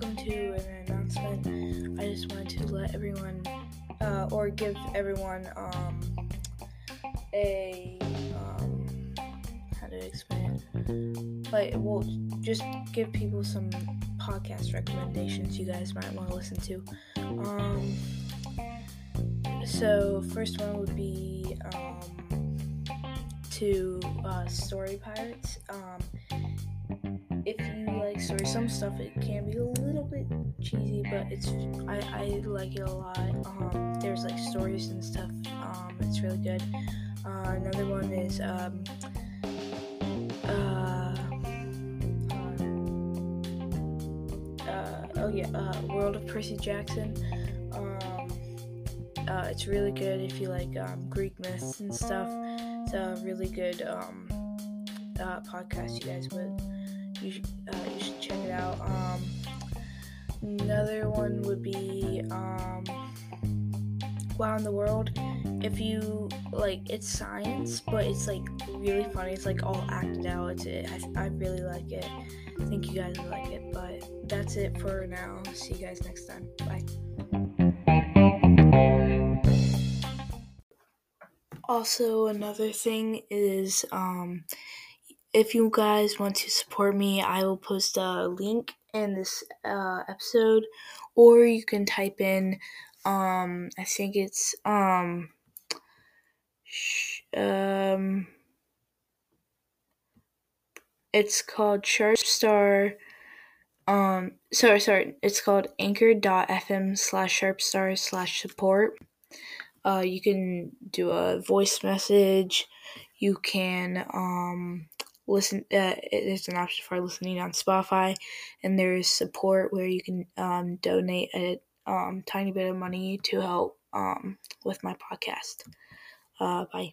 do an announcement. I just wanted to let everyone, uh, or give everyone, um, a, um, how to explain it? Like, well, just give people some podcast recommendations you guys might want to listen to. Um, so first one would be um, to uh, Story Pirates. Um, if you like story, some stuff it can be a little but it's I, I like it a lot. Um, there's like stories and stuff. Um, it's really good. Uh, another one is um, uh, uh, oh yeah, uh, World of Percy Jackson. Um, uh, it's really good if you like um, Greek myths and stuff. It's a really good um, uh, podcast. You guys would you should, you should check it out. Another one would be um, Wow in the World. If you like, it's science, but it's like really funny. It's like all acted out. It's it, I, I really like it. I think you guys will like it. But that's it for now. See you guys next time. Bye. Also, another thing is um, if you guys want to support me, I will post a link in this uh, episode, or you can type in, um, I think it's, um, sh- um, it's called Sharpstar. Um, sorry, sorry, it's called anchor.fm slash sharpstar slash support. Uh, you can do a voice message. You can um, listen. Uh, there's an option for listening on Spotify, and there is support where you can um, donate a um, tiny bit of money to help um, with my podcast. Uh, bye.